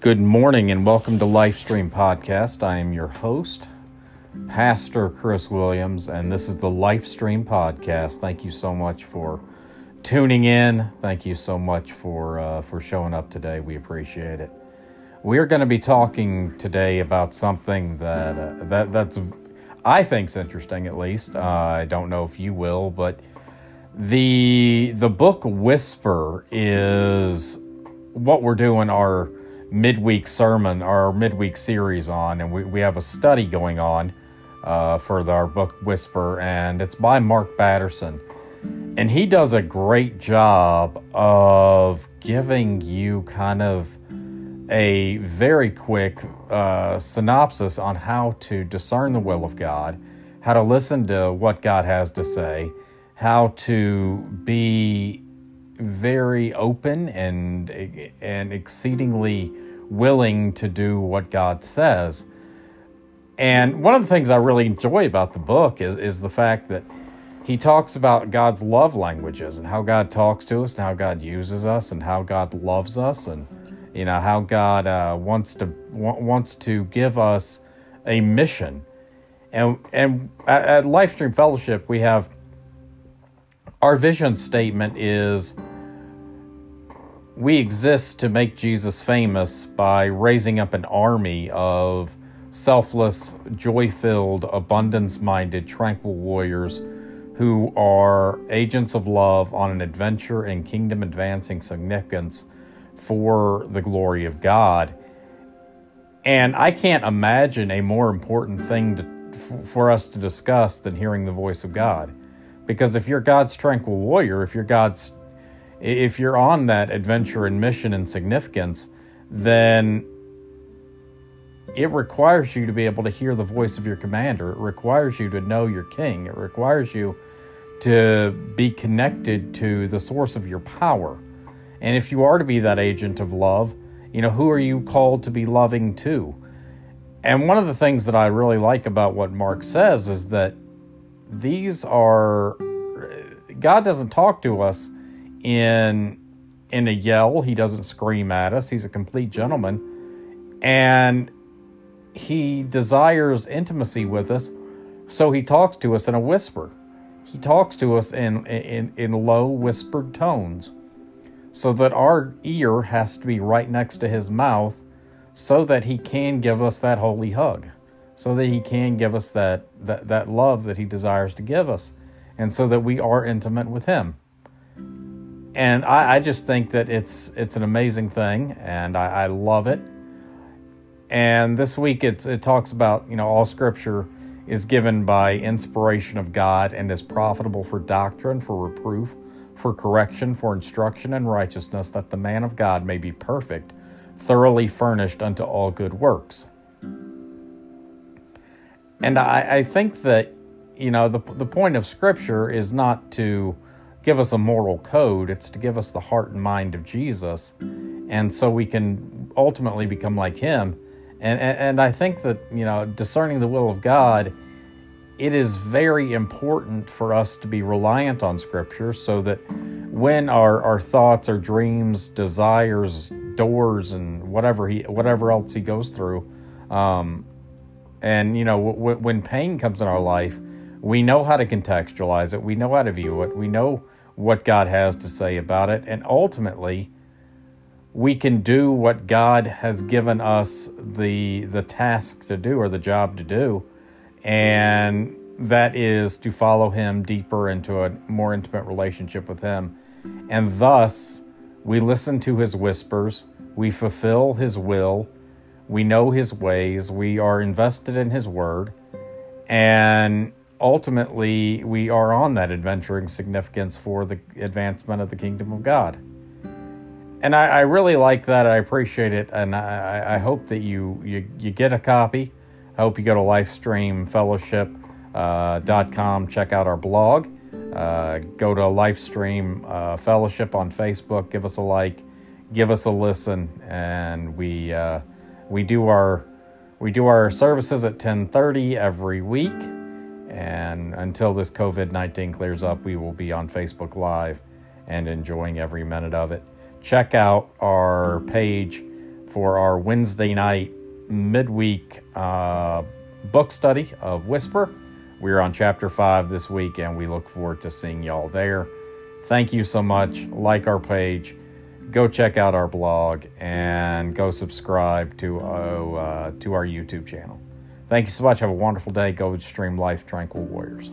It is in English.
Good morning and welcome to Lifestream Podcast. I am your host, Pastor Chris Williams, and this is the Lifestream Podcast. Thank you so much for tuning in. Thank you so much for uh, for showing up today. We appreciate it. We're going to be talking today about something that uh, that that's I think's interesting. At least uh, I don't know if you will, but the the book Whisper is what we're doing our midweek sermon, our midweek series on, and we, we have a study going on uh, for our book Whisper, and it's by Mark Batterson. And he does a great job of giving you kind of a very quick uh, synopsis on how to discern the will of God, how to listen to what God has to say, how to be very open and and exceedingly willing to do what God says. And one of the things I really enjoy about the book is is the fact that he talks about God's love languages and how God talks to us and how God uses us and how God loves us and you know how God uh, wants to w- wants to give us a mission. And and at, at Lifestream Fellowship we have our vision statement is we exist to make Jesus famous by raising up an army of selfless, joy filled, abundance minded, tranquil warriors who are agents of love on an adventure in kingdom advancing significance for the glory of God. And I can't imagine a more important thing to, for us to discuss than hearing the voice of God. Because if you're God's tranquil warrior, if you're God's if you're on that adventure and mission and significance, then it requires you to be able to hear the voice of your commander. It requires you to know your king. It requires you to be connected to the source of your power. And if you are to be that agent of love, you know, who are you called to be loving to? And one of the things that I really like about what Mark says is that these are, God doesn't talk to us in in a yell. He doesn't scream at us. He's a complete gentleman. And he desires intimacy with us, so he talks to us in a whisper. He talks to us in in in low whispered tones so that our ear has to be right next to his mouth so that he can give us that holy hug so that he can give us that that, that love that he desires to give us and so that we are intimate with him and I, I, just think that it's it's an amazing thing, and I, I love it. And this week, it talks about you know all Scripture is given by inspiration of God and is profitable for doctrine, for reproof, for correction, for instruction in righteousness, that the man of God may be perfect, thoroughly furnished unto all good works. And I, I think that you know the the point of Scripture is not to give us a moral code, it's to give us the heart and mind of Jesus. And so we can ultimately become like him. And, and, and I think that, you know, discerning the will of God, it is very important for us to be reliant on Scripture so that when our, our thoughts, our dreams, desires, doors, and whatever he whatever else he goes through, um, and you know w- when pain comes in our life, we know how to contextualize it. We know how to view it. We know what God has to say about it. And ultimately, we can do what God has given us the the task to do or the job to do. And that is to follow him deeper into a more intimate relationship with him. And thus, we listen to his whispers, we fulfill his will, we know his ways, we are invested in his word, and ultimately we are on that adventuring significance for the advancement of the kingdom of God. And I, I really like that. I appreciate it, and I, I hope that you, you you get a copy. I hope you go to lifestreamfellowship.com, uh, check out our blog, uh, go to Lifestream uh, Fellowship on Facebook, give us a like, give us a listen, and we uh, we do our we do our services at 10:30 every week. And until this COVID 19 clears up, we will be on Facebook Live and enjoying every minute of it. Check out our page, for our Wednesday night midweek uh, book study of Whisper. We're on chapter five this week, and we look forward to seeing y'all there. Thank you so much. Like our page, go check out our blog, and go subscribe to uh, to our YouTube channel. Thank you so much. Have a wonderful day. Go stream life, tranquil warriors.